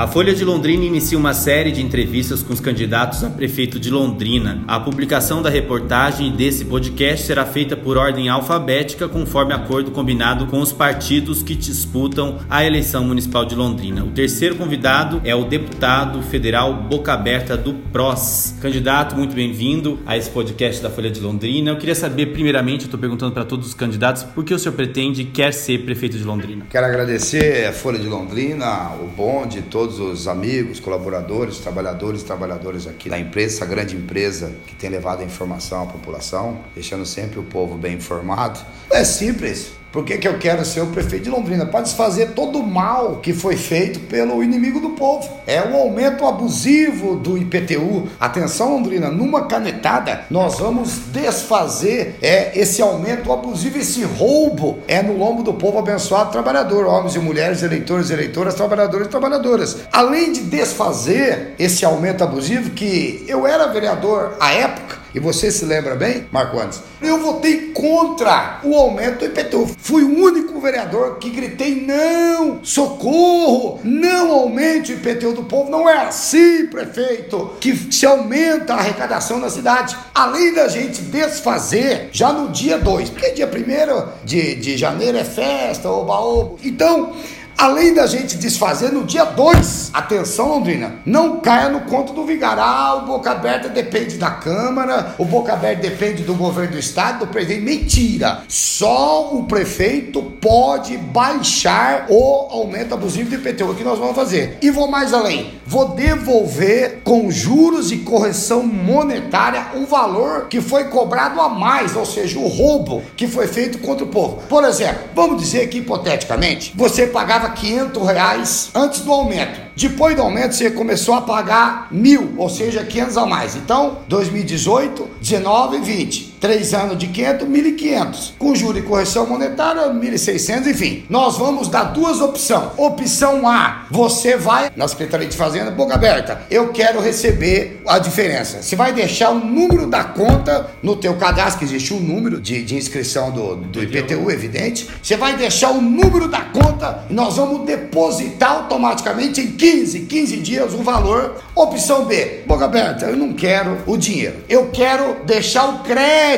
A Folha de Londrina inicia uma série de entrevistas com os candidatos a prefeito de Londrina. A publicação da reportagem desse podcast será feita por ordem alfabética, conforme acordo combinado com os partidos que disputam a eleição municipal de Londrina. O terceiro convidado é o deputado federal Boca Aberta do PROS. Candidato, muito bem-vindo a esse podcast da Folha de Londrina. Eu queria saber, primeiramente, estou perguntando para todos os candidatos, por que o senhor pretende e quer ser prefeito de Londrina? Quero agradecer a Folha de Londrina, o bonde, todos todos os amigos, colaboradores, trabalhadores e trabalhadoras aqui da empresa, essa grande empresa que tem levado a informação à população, deixando sempre o povo bem informado. É simples. Por que, que eu quero ser o prefeito de Londrina? Para desfazer todo o mal que foi feito pelo inimigo do povo. É o aumento abusivo do IPTU. Atenção, Londrina, numa canetada, nós vamos desfazer é, esse aumento abusivo, esse roubo é no lombo do povo abençoado trabalhador, homens e mulheres, eleitores e eleitoras, trabalhadores e trabalhadoras. Além de desfazer esse aumento abusivo, que eu era vereador à época, e você se lembra bem, Marco Andes? Eu votei contra o aumento do IPTU. Fui o único vereador que gritei: não, socorro, não aumente o IPTU do povo. Não é assim, prefeito, que se aumenta a arrecadação na cidade. Além da gente desfazer já no dia 2, porque dia 1 de, de janeiro é festa, oba-oba. Então, Além da gente desfazer no dia 2, atenção Londrina, não caia no conto do vigário. Ah, o Boca Aberta depende da Câmara, o Boca Aberta depende do governo do Estado, do presidente. Mentira! Só o prefeito pode baixar o aumento abusivo do IPTU que nós vamos fazer. E vou mais além, vou devolver com juros e correção monetária o valor que foi cobrado a mais, ou seja, o roubo que foi feito contra o povo. Por exemplo, vamos dizer que hipoteticamente, você pagava 500 reais antes do aumento. Depois do aumento, você começou a pagar mil, ou seja, 500 a mais. Então, 2018, 19 e 20. Três anos de 500, 1.500. Com juro e correção monetária, 1.600, enfim. Nós vamos dar duas opções. Opção A, você vai na Secretaria de Fazenda, boca aberta. Eu quero receber a diferença. Você vai deixar o número da conta no teu cadastro, que existe um número de, de inscrição do, do IPTU, evidente. Você vai deixar o número da conta e nós vamos depositar automaticamente em 15 15, 15 dias o valor. Opção B, boca aberta, eu não quero o dinheiro. Eu quero deixar o crédito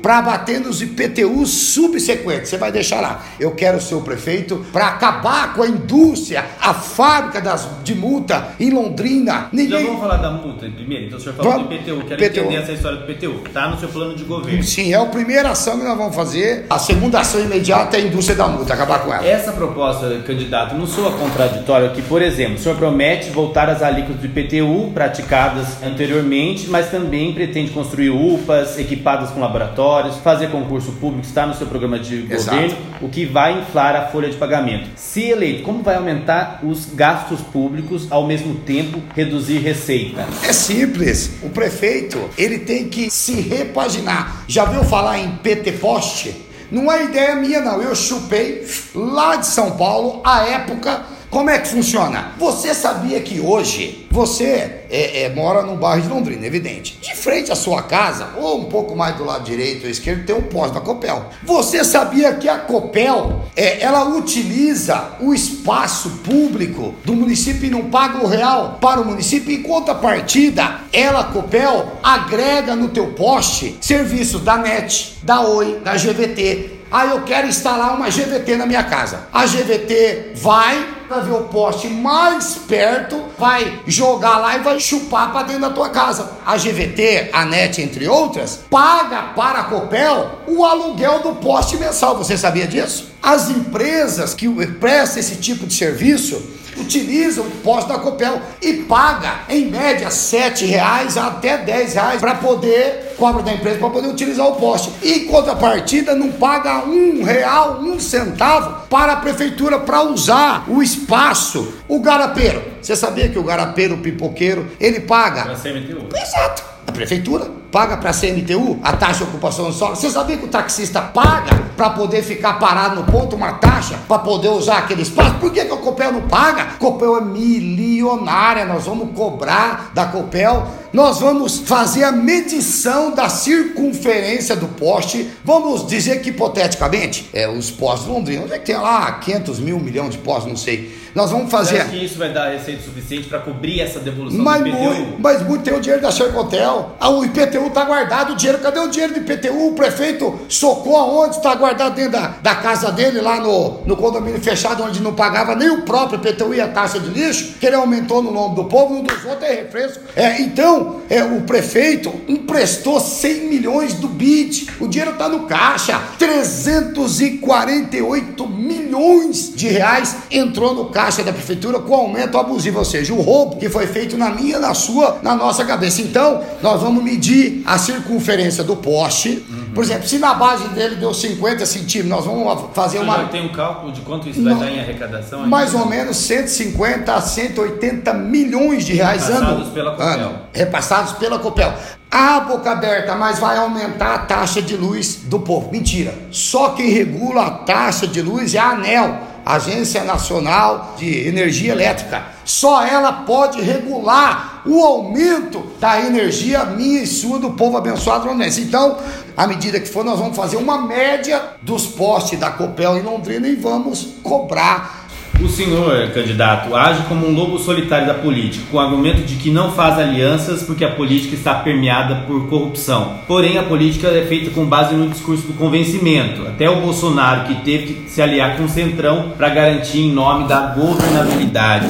para bater nos IPTUs subsequentes. Você vai deixar lá. Eu quero ser o prefeito para acabar com a indústria, a fábrica das, de multa em Londrina. Ninguém... Já vamos falar da multa primeiro. Então o senhor falou vamos... do IPTU. Quero IPTU. entender essa história do IPTU. Está no seu plano de governo. Sim, é a primeira ação que nós vamos fazer. A segunda ação imediata é a indústria da multa, acabar com ela. Essa proposta, candidato, não soa contraditória que, por exemplo, senhor promete voltar às alíquotas do IPTU praticadas anteriormente, mas também pretende construir UPAs equipadas com laboratórios, fazer concurso público, está no seu programa de Exato. governo, o que vai inflar a folha de pagamento. Se eleito, como vai aumentar os gastos públicos ao mesmo tempo reduzir receita? É simples. O prefeito ele tem que se repaginar. Já viu falar em PT Poste? Não é ideia minha, não. Eu chupei lá de São Paulo, a época como é que funciona? Você sabia que hoje você é, é, mora no bairro de Londrina, evidente. De frente à sua casa, ou um pouco mais do lado direito ou esquerdo, tem um posto da Copel. Você sabia que a Copel é, ela utiliza o espaço público do município e não paga o real para o município? Em contrapartida, ela, Copel, agrega no teu poste serviço da NET, da Oi, da GVT. Ah, eu quero instalar uma GVT na minha casa. A GVT vai para ver o poste mais perto, vai jogar lá e vai chupar para dentro da tua casa. A GVT, a NET, entre outras, paga para a Copel o aluguel do poste mensal. Você sabia disso? As empresas que prestam esse tipo de serviço utiliza o poste da Copel e paga em média sete reais até dez reais para poder cobra da empresa para poder utilizar o poste. E em contrapartida não paga um real, um centavo para a prefeitura para usar o espaço. O garapeiro, você sabia que o garapeiro, o pipoqueiro, ele paga? CMTU. Exato. A prefeitura paga para a CMTU a taxa de ocupação do solo. Você sabia que o taxista paga para poder ficar parado no ponto uma taxa para poder usar aquele espaço? Por que, que a Copel não paga? A Copel é milionária, nós vamos cobrar da Copel nós vamos fazer a medição da circunferência do poste. Vamos dizer que hipoteticamente, é, os postes de Londrina, onde é que tem lá 500 mil, milhões de postes, não sei. Nós vamos fazer. Você que isso vai dar receita suficiente para cobrir essa devolução mas do IPTU? Muito, mas muito tem o dinheiro da Sercontel. Ah, o IPTU está guardado, o dinheiro, cadê o dinheiro do IPTU? O prefeito socou aonde? Está guardado dentro da, da casa dele, lá no, no condomínio fechado, onde não pagava nem o próprio IPTU e a taxa de lixo, que ele aumentou no nome do povo, no dos outros é refresco. É, então, é, o prefeito emprestou 100 milhões do BID, o dinheiro está no caixa, 348 milhões de reais entrou no caixa caixa da prefeitura com aumento abusivo, ou seja, o roubo que foi feito na minha, na sua, na nossa cabeça. Então, nós vamos medir a circunferência do poste. Uhum. Por exemplo, se na base dele deu 50 centímetros, nós vamos fazer Você uma. Já tem um cálculo de quanto isso vai dar em arrecadação? Mais ou menos 150 a 180 milhões de reais repassados ano. Pela Copel. ano. Repassados pela Copel. A boca aberta, mas vai aumentar a taxa de luz do povo. Mentira. Só quem regula a taxa de luz é a ANEL Agência Nacional de Energia Elétrica. Só ela pode regular o aumento da energia minha e sua do povo abençoado londrinense. Então, à medida que for, nós vamos fazer uma média dos postes da Copel em Londrina e vamos cobrar o senhor, candidato, age como um lobo solitário da política, com o argumento de que não faz alianças porque a política está permeada por corrupção. Porém, a política é feita com base no discurso do convencimento. Até o Bolsonaro, que teve que se aliar com o Centrão para garantir em nome da governabilidade.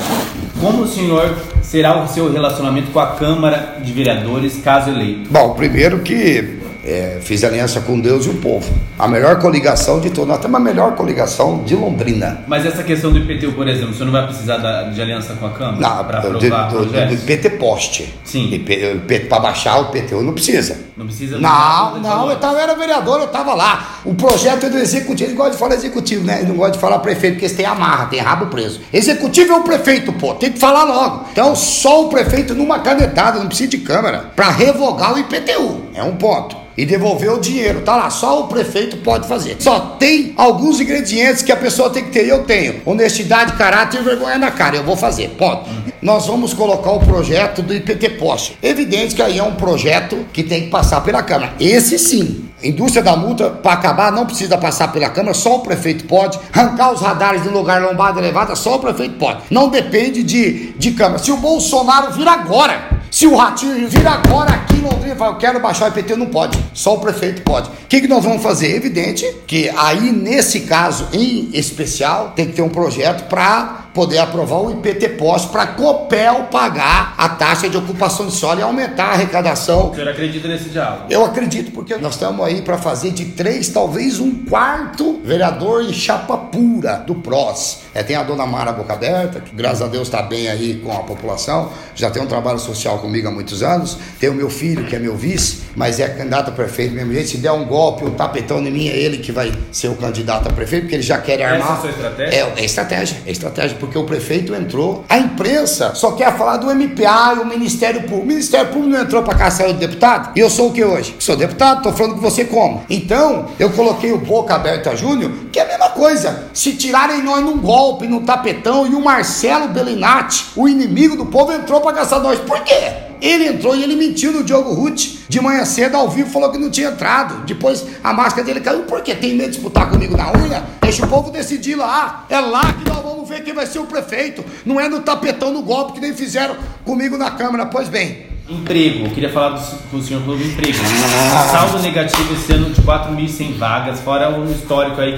Como o senhor será o seu relacionamento com a Câmara de Vereadores, caso eleito? Bom, primeiro que é, fiz aliança com Deus e o povo. A melhor coligação de todos. Nós temos a melhor coligação de Londrina. Mas essa questão do IPTU, por exemplo, você não vai precisar da, de aliança com a Câmara para aprovar do, do, do, IPT poste. Sim. Para baixar o IPTU não precisa. Não precisa? Não, não. Eu, tava, eu era vereador, eu estava lá. O projeto é do executivo. Ele gosta de falar executivo, né? Ele não gosta de falar prefeito, porque eles têm amarra, tem rabo preso. Executivo é o prefeito, pô. Tem que falar logo. Então, só o prefeito numa canetada, não precisa de Câmara, para revogar o IPTU. É um ponto e devolver o dinheiro. Tá lá, só o prefeito pode fazer. Só tem alguns ingredientes que a pessoa tem que ter. Eu tenho honestidade, caráter e vergonha na cara. Eu vou fazer. Ponto. Nós vamos colocar o projeto do IPT Poste. Evidente que aí é um projeto que tem que passar pela Câmara. Esse sim. Indústria da multa, para acabar, não precisa passar pela Câmara, só o prefeito pode. Arrancar os radares de lugar lombada elevada, só o prefeito pode. Não depende de, de Câmara. Se o Bolsonaro vir agora, se o Ratinho vir agora aqui em Londrina e eu quero baixar o IPT, não pode. Só o prefeito pode. O que, que nós vamos fazer? Evidente que aí, nesse caso em especial, tem que ter um projeto para poder aprovar o IPT pós para Copel pagar a taxa de ocupação de solo e aumentar a arrecadação. O senhor acredita nesse diálogo? Eu acredito, porque nós estamos aí para fazer de três, talvez um quarto vereador em chapa pura do PROS. É, tem a dona Mara Boca Aberta, que graças a Deus está bem aí com a população, já tem um trabalho social comigo há muitos anos. Tem o meu filho, que é meu vice, mas é candidato a prefeito mesmo jeito. Se der um golpe, um tapetão em mim, é ele que vai ser o candidato a prefeito, porque ele já quer armar. Essa é a sua estratégia? É, é estratégia, é estratégia, porque o prefeito entrou. A imprensa só quer falar do MPA e o Ministério Público. O Ministério Público não entrou para caçar o deputado? E eu sou o que hoje? Sou deputado, tô falando com você como? Então, eu coloquei o Boca Aberta Júnior, que é a mesma coisa. Se tirarem nós num golpe, num tapetão, e o Marcelo Bellinati, o inimigo do povo, entrou para caçar nós. Por quê? Ele entrou e ele mentiu no Diogo Ruth de manhã cedo ao vivo, falou que não tinha entrado. Depois a máscara dele caiu, por quê? Tem medo de disputar comigo na urna? Deixa o povo decidir lá. É lá que nós vamos ver quem vai ser o prefeito. Não é no tapetão no golpe que nem fizeram comigo na Câmara. Pois bem, Emprego, eu queria falar com o senhor sobre emprego. Saldo negativo esse ano de 4.100 vagas, fora o histórico aí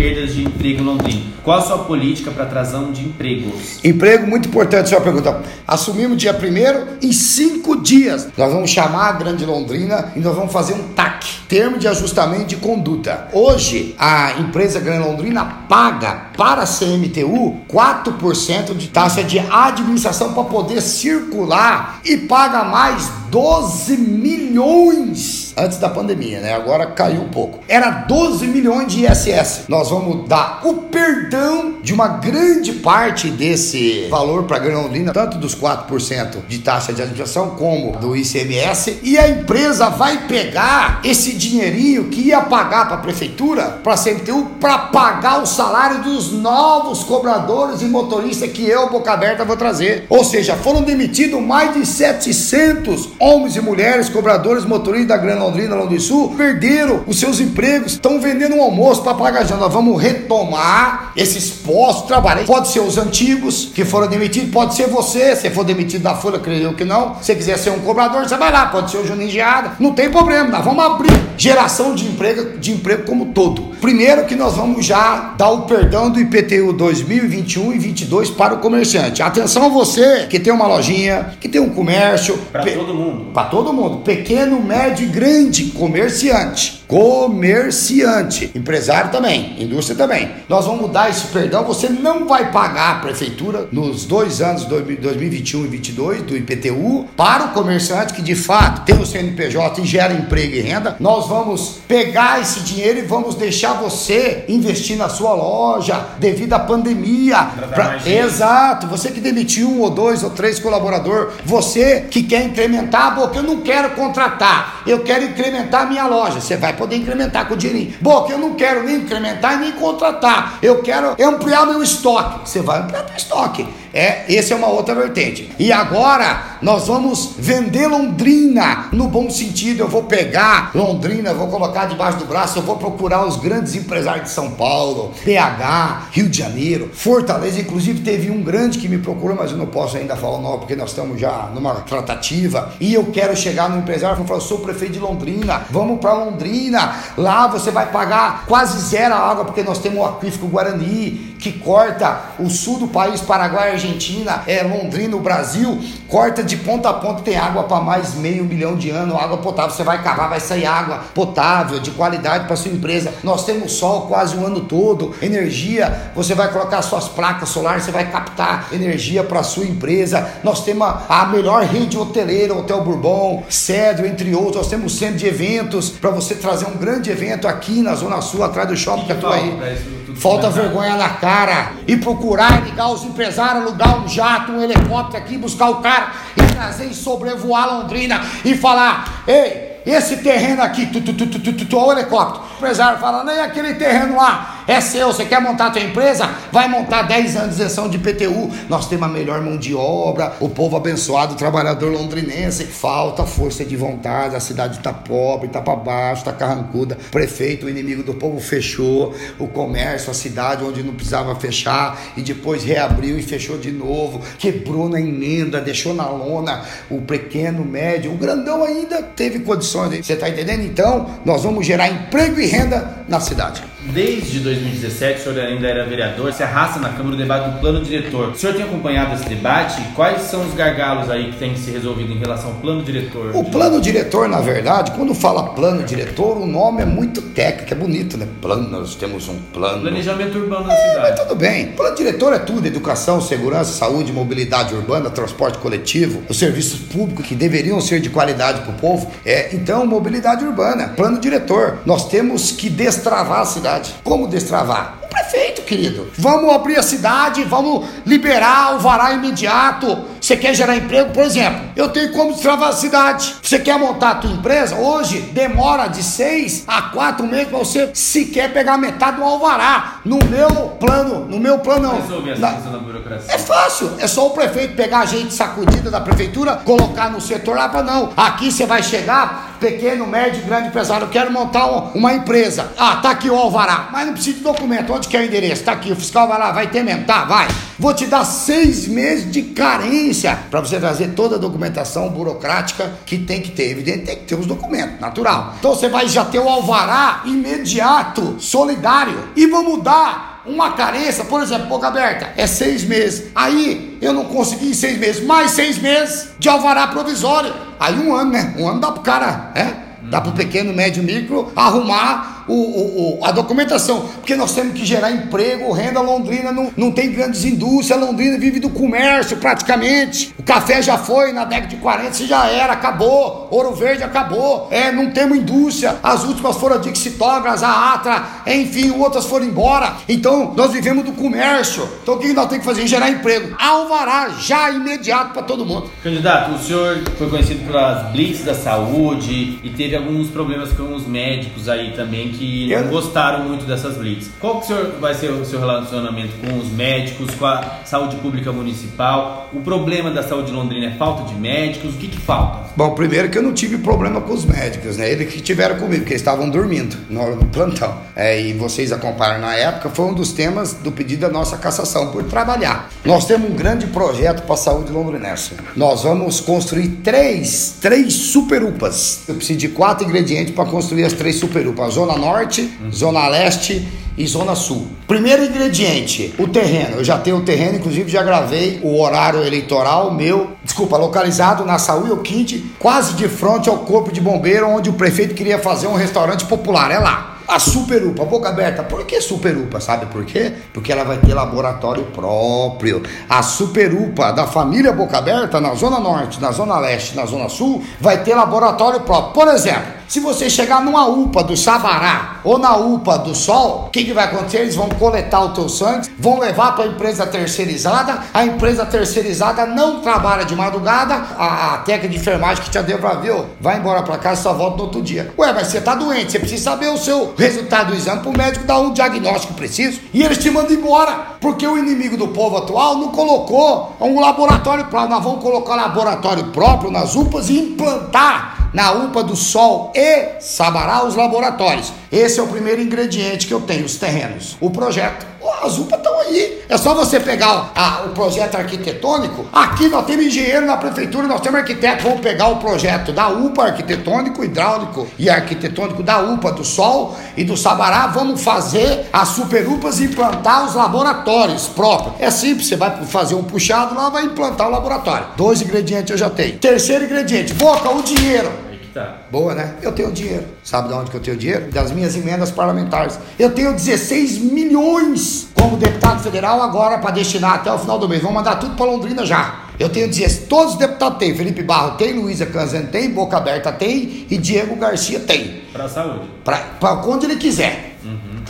perdas de emprego em Londrina. Qual a sua política para atração de empregos? Emprego, muito importante sua pergunta. Assumimos dia primeiro, em cinco dias nós vamos chamar a Grande Londrina e nós vamos fazer um TAC, Termo de Ajustamento de Conduta. Hoje, a empresa Grande Londrina paga para a CMTU 4% de taxa de administração para poder circular e paga mais 12 milhões antes da pandemia, né? Agora caiu um pouco. Era 12 milhões de ISS. Nós vamos dar o perdão de uma grande parte desse valor para Grandolina, tanto dos 4% de taxa de administração como do ICMS, e a empresa vai pegar esse dinheirinho que ia pagar para a prefeitura, para a CMTU, para pagar o salário dos novos cobradores e motoristas que eu, Boca Aberta, vou trazer. Ou seja, foram demitidos mais de 700 homens e mulheres cobradores motoristas da Grande Londrina, Londrina do Sul, perderam os seus empregos, estão vendendo um almoço para pagar janta. Nós vamos retomar esses postos de trabalho. Pode ser os antigos que foram demitidos, pode ser você, se for demitido da Folha, creio que não. Se quiser ser um cobrador, você vai lá, pode ser o Juninho Geada. Não tem problema, nós vamos abrir geração de emprego, de emprego como todo. Primeiro que nós vamos já dar o perdão do IPTU 2021 e 22 para o comerciante. Atenção você que tem uma lojinha, que tem um comércio. Para todo mundo. Para todo mundo. Pequeno, médio e grande comerciante. Comerciante. Empresário também. Indústria também. Nós vamos dar esse perdão. Você não vai pagar a prefeitura nos dois anos 2021 e 2022 do IPTU para o comerciante que de fato tem o CNPJ e gera emprego e renda. Nós vamos pegar esse dinheiro e vamos deixar você investir na sua loja devido à pandemia. Pra... Exato. Você que demitiu um ou dois ou três colaboradores, você que quer incrementar, porque eu não quero contratar, eu quero incrementar minha loja. Você vai poder incrementar com o dinheirinho. Boca, eu não quero nem incrementar nem contratar. Eu quero ampliar meu estoque. Você vai ampliar meu estoque. É, esse é uma outra vertente. E agora nós vamos vender Londrina no bom sentido. Eu vou pegar Londrina, vou colocar debaixo do braço, eu vou procurar os grandes empresários de São Paulo, PH, Rio de Janeiro, Fortaleza. Inclusive teve um grande que me procurou, mas eu não posso ainda falar o nome porque nós estamos já numa tratativa. E eu quero chegar no empresário e falar: eu sou prefeito de Londrina, vamos para Londrina. Lá você vai pagar quase zero a água porque nós temos o aquífico Guarani que corta o sul do país, Paraguai, Argentina, é Londrina, o Brasil, corta de ponta a ponta, tem água para mais meio milhão de anos, água potável. Você vai cavar, vai sair água potável, de qualidade para sua empresa. Nós temos sol quase o ano todo, energia, você vai colocar suas placas solares, você vai captar energia para sua empresa. Nós temos a, a melhor rede hoteleira, Hotel Bourbon, Cedro, entre outros. Nós temos centro de eventos para você trazer um grande evento aqui na Zona Sul, atrás do shopping que atua aí. Falta vergonha na cara e procurar ligar os empresários, alugar um jato, um helicóptero aqui, buscar o cara e trazer e sobrevoar Londrina e falar: ei, esse terreno aqui, tu, tu, tu, tu, tu, tu, o helicóptero. O empresário fala: nem aquele terreno lá é seu, você quer montar a tua empresa? Vai montar 10 anos de isenção de PTU. Nós temos a melhor mão de obra, o povo abençoado, o trabalhador londrinense. Falta força de vontade, a cidade está pobre, está para baixo, está carrancuda. Prefeito, o inimigo do povo, fechou o comércio, a cidade onde não precisava fechar e depois reabriu e fechou de novo. Quebrou na emenda, deixou na lona o pequeno, médio, o grandão ainda teve condições. Você está entendendo? Então, nós vamos gerar emprego e renda na cidade. Desde 2017, o senhor ainda era vereador, se arrasta na Câmara o debate do plano diretor. O senhor tem acompanhado esse debate? Quais são os gargalos aí que tem que ser resolvido em relação ao plano diretor? O plano diretor, na verdade, quando fala plano diretor, o nome é muito técnico, é bonito, né? Plano, nós temos um plano. Planejamento urbano da cidade. Mas tudo bem. Plano diretor é tudo: educação, segurança, saúde, mobilidade urbana, transporte coletivo, os serviços públicos que deveriam ser de qualidade para o povo. É, então, mobilidade urbana, plano diretor. Nós temos que destravar a cidade. Como destravar? O prefeito, querido. Vamos abrir a cidade, vamos liberar o vará imediato. Você quer gerar emprego? Por exemplo, eu tenho como destravar a cidade. Você quer montar a tua empresa? Hoje demora de seis a quatro meses para você sequer pegar metade do alvará. No meu plano, no meu plano não. Resolve essa questão da burocracia. É fácil, é só o prefeito pegar a gente sacudida da prefeitura, colocar no setor lá para não. Aqui você vai chegar, pequeno, médio, grande empresário, eu quero montar um- uma empresa. Ah, tá aqui o alvará, mas não precisa de documento. Onde que é o endereço? Tá aqui, o fiscal vai lá, vai tementar, vai. Vou te dar seis meses de carência para você trazer toda a documentação burocrática que tem que ter. Evidente, tem que ter os documentos, natural. Então você vai já ter o alvará imediato, solidário. E vamos dar uma carência, por exemplo, boca aberta, é seis meses. Aí eu não consegui em seis meses, mais seis meses de alvará provisório. Aí um ano, né? Um ano dá pro cara, né? Dá pro pequeno, médio, micro arrumar o, o, a documentação, porque nós temos que gerar emprego, renda. Londrina não, não tem grandes indústrias, Londrina vive do comércio praticamente. O café já foi na década de 40, já era, acabou. Ouro Verde acabou. É, não temos indústria. As últimas foram a Dixitogras, a Atra, enfim, outras foram embora. Então, nós vivemos do comércio. Então, o que nós temos que fazer? Gerar emprego. Alvará já imediato para todo mundo. Candidato, o senhor foi conhecido pelas blitz da saúde e teve alguns problemas com os médicos aí também que não Eu... gostaram muito dessas blitz. Qual que o senhor vai ser o seu relacionamento com os médicos, com a saúde pública municipal? O problema da saúde londrina é falta de médicos? O que, que falta? Bom, primeiro que eu não tive problema com os médicos, né? Eles que tiveram comigo, porque eles estavam dormindo no, no plantão. É, e vocês acompanharam na época, foi um dos temas do pedido da nossa cassação, por trabalhar. Nós temos um grande projeto para a saúde londrinense. Nós vamos construir três, três super UPAs. Eu preciso de quatro ingredientes para construir as três super UPAs: Zona Norte, Zona Leste e Zona Sul. Primeiro ingrediente, o terreno. Eu já tenho o terreno, inclusive já gravei o horário eleitoral meu, desculpa, localizado na Saúl Quinte, quase de frente ao Corpo de Bombeiro, onde o prefeito queria fazer um restaurante popular. É lá. A Super UPA, boca aberta. Por que Super UPA? Sabe por quê? Porque ela vai ter laboratório próprio. A Super UPA da família Boca Aberta, na Zona Norte, na Zona Leste, na Zona Sul, vai ter laboratório próprio. Por exemplo, se você chegar numa UPA do Sabará ou na UPA do Sol, o que, que vai acontecer? Eles vão coletar o teu sangue, vão levar para a empresa terceirizada. A empresa terceirizada não trabalha de madrugada. A, a técnica de enfermagem que te deu para ver, vai embora para casa e só volta no outro dia. Ué, mas você tá doente, você precisa saber o seu resultado do exame para o médico dar um diagnóstico preciso. E eles te mandam embora, porque o inimigo do povo atual não colocou um laboratório próprio. Nós vamos colocar laboratório próprio nas UPAs e implantar na UPA do Sol e Sabará os laboratórios. Esse é o primeiro ingrediente que eu tenho, os terrenos. O projeto. As UPA estão aí. É só você pegar a, o projeto arquitetônico. Aqui nós temos engenheiro na prefeitura, nós temos arquiteto. Vamos pegar o projeto da UPA, arquitetônico, hidráulico e arquitetônico da UPA do Sol e do Sabará. Vamos fazer as super UPAs e implantar os laboratórios próprios. É simples, você vai fazer um puxado lá, vai implantar o laboratório. Dois ingredientes eu já tenho. Terceiro ingrediente, boca, o dinheiro. Tá. Boa, né? Eu tenho dinheiro. Sabe de onde que eu tenho dinheiro? Das minhas emendas parlamentares. Eu tenho 16 milhões como deputado federal agora para destinar até o final do mês. Vamos mandar tudo para Londrina já. Eu tenho 16, todos os deputados têm. Felipe Barro tem, Luísa Canzen tem, Boca Aberta tem e Diego Garcia tem. Para saúde. Para onde ele quiser.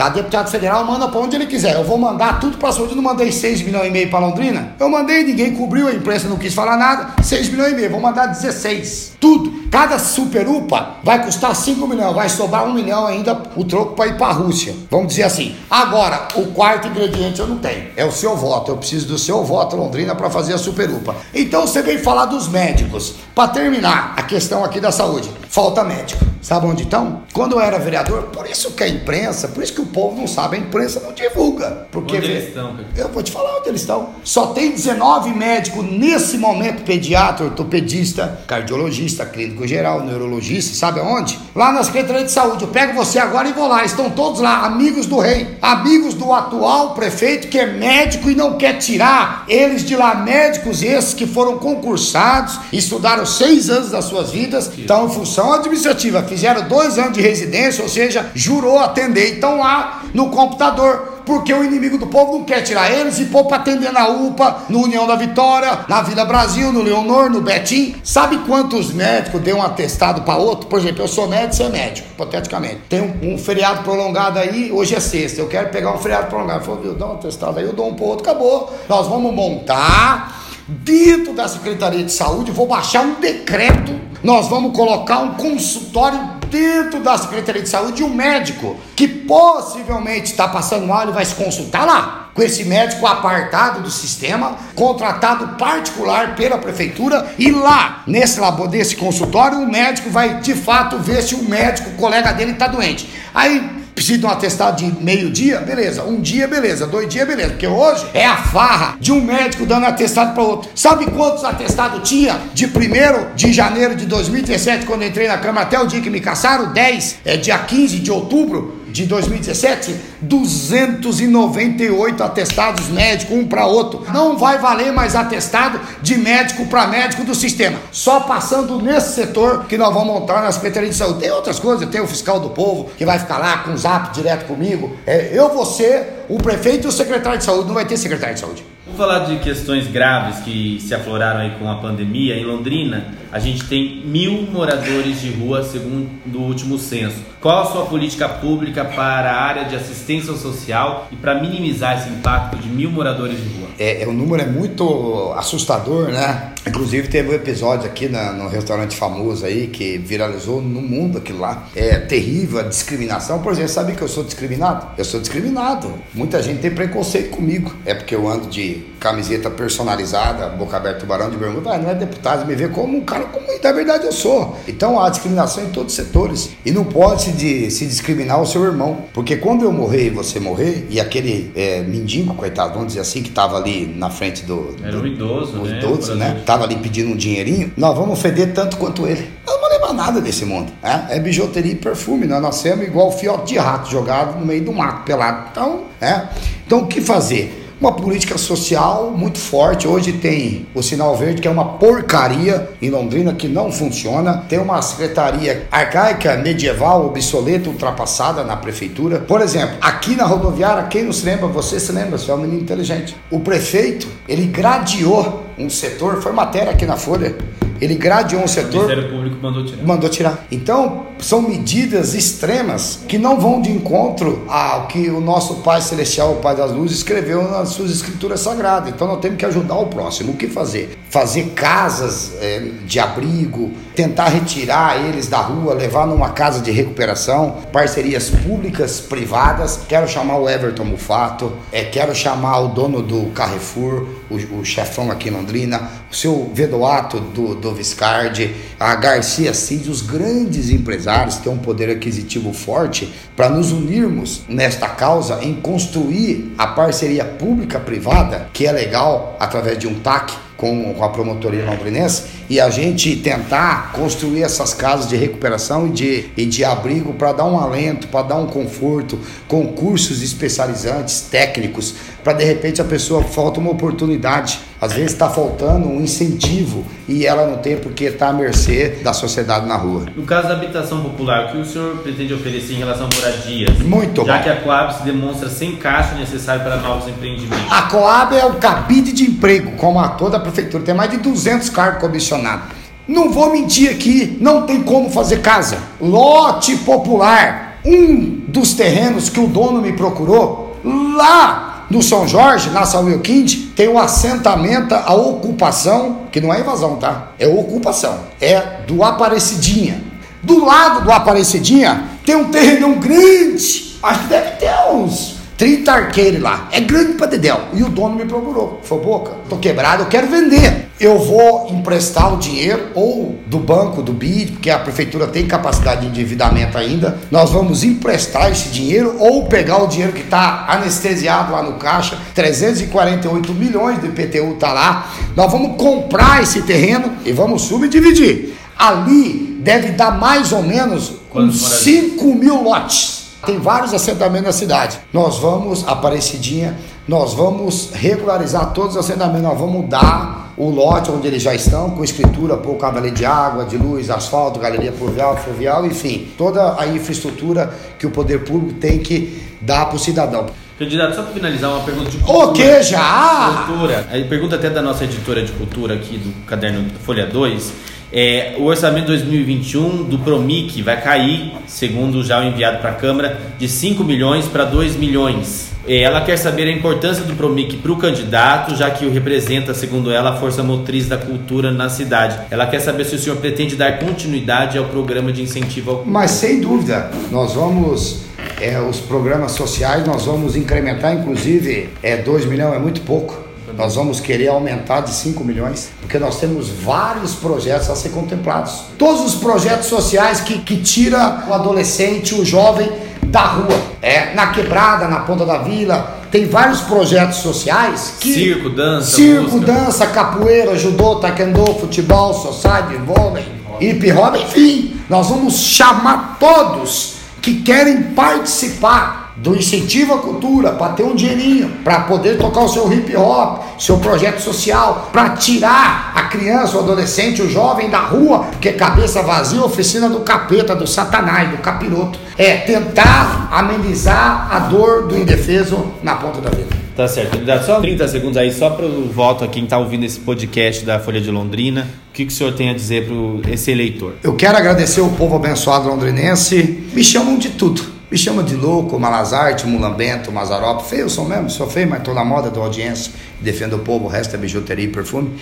Tá? Deputado federal manda para onde ele quiser. Eu vou mandar tudo para saúde. Eu não mandei 6 milhões e meio para Londrina. Eu mandei, ninguém cobriu, a imprensa não quis falar nada. 6 milhões e meio, vou mandar 16. Tudo. Cada super UPA vai custar 5 milhões, vai sobrar 1 milhão ainda o troco para ir para a Rússia. Vamos dizer assim. Agora, o quarto ingrediente eu não tenho. É o seu voto. Eu preciso do seu voto, Londrina, para fazer a super UPA. Então você vem falar dos médicos. Para terminar a questão aqui da saúde, falta médico. Sabe onde estão? Quando eu era vereador, por isso que a imprensa, por isso que o povo não sabe, a imprensa não divulga. Porque onde eles estão? Eu vou te falar onde eles estão. Só tem 19 médicos nesse momento, pediatra, ortopedista, cardiologista, clínico geral, neurologista, sabe aonde? Lá na Secretaria de Saúde. Eu pego você agora e vou lá. Estão todos lá, amigos do rei, amigos do atual prefeito que é médico e não quer tirar eles de lá, médicos esses que foram concursados, estudaram seis anos das suas vidas, estão em função administrativa fizeram dois anos de residência, ou seja, jurou atender. Então lá no computador, porque o inimigo do povo não quer tirar eles e pôr para atender na UPA, no União da Vitória, na Vila Brasil, no Leonor, no Betim. Sabe quantos médicos deu um atestado para outro? Por exemplo, eu sou médico, você é médico, hipoteticamente. Tem um, um, feriado prolongado aí, hoje é sexta, eu quero pegar um feriado prolongado. Falei, viu, dá um atestado aí, eu dou um para outro, acabou. Nós vamos montar dentro da Secretaria de Saúde, vou baixar um decreto nós vamos colocar um consultório dentro da Secretaria de Saúde, um médico que possivelmente está passando mal e vai se consultar lá. Com esse médico apartado do sistema, contratado particular pela prefeitura, e lá, nesse labor desse consultório, o médico vai de fato ver se o médico, o colega dele, está doente. Aí Precisa de um atestado de meio-dia? Beleza. Um dia, beleza. Dois dias, beleza. Porque hoje é a farra de um médico dando atestado para outro. Sabe quantos atestados tinha de 1 de janeiro de 2017, quando entrei na Câmara, até o dia que me caçaram? 10, é dia 15 de outubro de 2017, 298 atestados médicos, um para outro. Não vai valer mais atestado de médico para médico do sistema. Só passando nesse setor que nós vamos montar na Secretaria de Saúde. Tem outras coisas, tem o fiscal do povo que vai ficar lá com o zap direto comigo. É, eu vou ser o prefeito e o secretário de saúde, não vai ter secretário de saúde. Vamos falar de questões graves que se afloraram aí com a pandemia. Em Londrina, a gente tem mil moradores de rua, segundo o último censo. Qual a sua política pública para a área de assistência social e para minimizar esse impacto de mil moradores de rua? É, é, o número é muito assustador, né? Inclusive teve um episódio aqui na, no restaurante famoso aí que viralizou no mundo aquilo lá. É terrível a discriminação. Por exemplo, sabe que eu sou discriminado? Eu sou discriminado. Muita gente tem preconceito comigo. É porque eu ando de camiseta personalizada, boca aberta, tubarão de bermuda. Ah, não é deputado, me vê como um cara comum. Na verdade eu sou. Então há discriminação em todos os setores. E não pode se, de, se discriminar o seu irmão. Porque quando eu morrer e você morrer, e aquele é, mendigo, coitado, vamos dizer assim, que estava ali na frente do. Era um idoso, o né? idoso, né? Tava ali pedindo um dinheirinho. Nós vamos feder tanto quanto ele. Nós não vamos levar nada desse mundo. Né? É bijuteria e perfume. Nós nascemos igual fiote de rato jogado no meio do mato, pelado. Então, é. Então o que fazer? Uma política social muito forte. Hoje tem o Sinal Verde, que é uma porcaria em Londrina, que não funciona. Tem uma secretaria arcaica, medieval, obsoleta, ultrapassada na prefeitura. Por exemplo, aqui na rodoviária, quem não se lembra, você se lembra, você é um menino inteligente. O prefeito, ele gradeou um setor, foi matéria aqui na Folha, ele gradeou um setor. O Ministério Público mandou tirar. Mandou tirar. Então, são medidas extremas que não vão de encontro ao que o nosso Pai Celestial, o Pai das Luzes, escreveu nas suas escrituras sagradas. Então, nós temos que ajudar o próximo. O que fazer? Fazer casas é, de abrigo, tentar retirar eles da rua, levar numa casa de recuperação, parcerias públicas, privadas. Quero chamar o Everton Mufato, é, quero chamar o dono do Carrefour, o, o chefão aqui em Londrina, o seu Vedoato do, do Viscardi, a Garcia Cid, os grandes empresários que têm um poder aquisitivo forte, para nos unirmos nesta causa em construir a parceria pública-privada, que é legal através de um TAC com, a promotoria londrinense e a gente tentar construir essas casas de recuperação e de, e de abrigo para dar um alento, para dar um conforto, com cursos especializantes, técnicos, para de repente a pessoa falta uma oportunidade. Às vezes está faltando um incentivo e ela não tem porque está à mercê da sociedade na rua. No caso da habitação popular, o que o senhor pretende oferecer em relação a moradias? Muito Já bom. que a Coab se demonstra sem caixa necessário para novos empreendimentos. A Coab é o cabide de emprego, como a toda a prefeitura, tem mais de 200 cargos comissionados. Não vou mentir aqui, não tem como fazer casa. Lote popular, um dos terrenos que o dono me procurou, lá no São Jorge, na São Wilkind, tem o assentamento, a ocupação, que não é invasão, tá? É ocupação. É do Aparecidinha. Do lado do Aparecidinha tem um terrenão grande. Acho que deve ter uns 30 arqueiros lá. É grande pra Dedéu. E o dono me procurou. Falou, Boca, tô quebrado, eu quero vender. Eu vou emprestar o dinheiro ou do banco, do BID, porque a prefeitura tem capacidade de endividamento ainda. Nós vamos emprestar esse dinheiro ou pegar o dinheiro que está anestesiado lá no caixa. 348 milhões do IPTU tá lá. Nós vamos comprar esse terreno e vamos subdividir. Ali deve dar mais ou menos Quantos uns 5 mil lotes. Tem vários assentamentos na cidade. Nós vamos, Aparecidinha, nós vamos regularizar todos os assentamentos. Nós vamos dar o lote onde eles já estão, com escritura, pôr cavalo de água, de luz, asfalto, galeria pluvial, fluvial, enfim, toda a infraestrutura que o poder público tem que dar para o cidadão. Candidato, só para finalizar, uma pergunta de O cultura. que já? Cultura. Aí pergunta até da nossa editora de cultura aqui do caderno Folha 2. É, o orçamento 2021 do Promic vai cair, segundo já o enviado para a Câmara, de 5 milhões para 2 milhões. É, ela quer saber a importância do Promic para o candidato, já que o representa, segundo ela, a força motriz da cultura na cidade. Ela quer saber se o senhor pretende dar continuidade ao programa de incentivo ao Mas sem dúvida, nós vamos, é, os programas sociais, nós vamos incrementar, inclusive, é, 2 milhões é muito pouco. Nós vamos querer aumentar de 5 milhões, porque nós temos vários projetos a ser contemplados. Todos os projetos sociais que, que tira o adolescente, o jovem da rua. É, na quebrada, na ponta da vila, tem vários projetos sociais que. Circo, dança, Circo, música. dança, capoeira, judô, taekwondo, futebol, society, vôlei, hip hop, enfim. Nós vamos chamar todos que querem participar do incentivo à cultura, para ter um dinheirinho, para poder tocar o seu hip hop, seu projeto social, para tirar a criança, o adolescente, o jovem da rua, que é cabeça vazia, oficina do capeta, do satanás, do capiroto. É tentar amenizar a dor do indefeso na ponta da vida. Tá certo. Dá só 30 segundos aí, só para o voto a quem está ouvindo esse podcast da Folha de Londrina. O que, que o senhor tem a dizer para esse eleitor? Eu quero agradecer o povo abençoado londrinense. Me chamam de tudo. Me chamam de louco, malazarte, mulambento, mazarope. Feio eu sou mesmo, sou feio, mas estou na moda da audiência. Defendo o povo, o resto é bijuteria e perfume.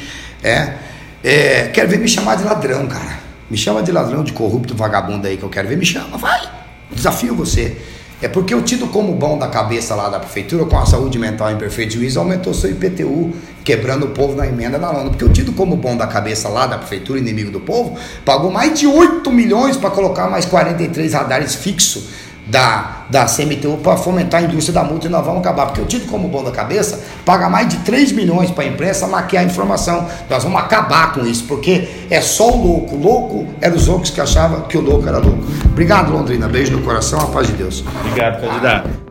É, é, quero ver me chamar de ladrão, cara. Me chama de ladrão, de corrupto, vagabundo aí que eu quero ver. Me chama, vai. Desafio você. É porque o tido como bom da cabeça lá da prefeitura, com a saúde mental em perfeito juízo, aumentou seu IPTU, quebrando o povo na emenda da lona. Porque o tido como bom da cabeça lá da prefeitura, inimigo do povo, pagou mais de 8 milhões para colocar mais 43 radares fixos da, da CMTU para fomentar a indústria da multa e nós vamos acabar. Porque o tido como bom da cabeça paga mais de 3 milhões para a imprensa maquiar a informação. Nós vamos acabar com isso, porque é só o louco. Louco era os outros que achavam que o louco era louco. Obrigado, Londrina. Beijo no coração, a paz de Deus. Obrigado, candidato.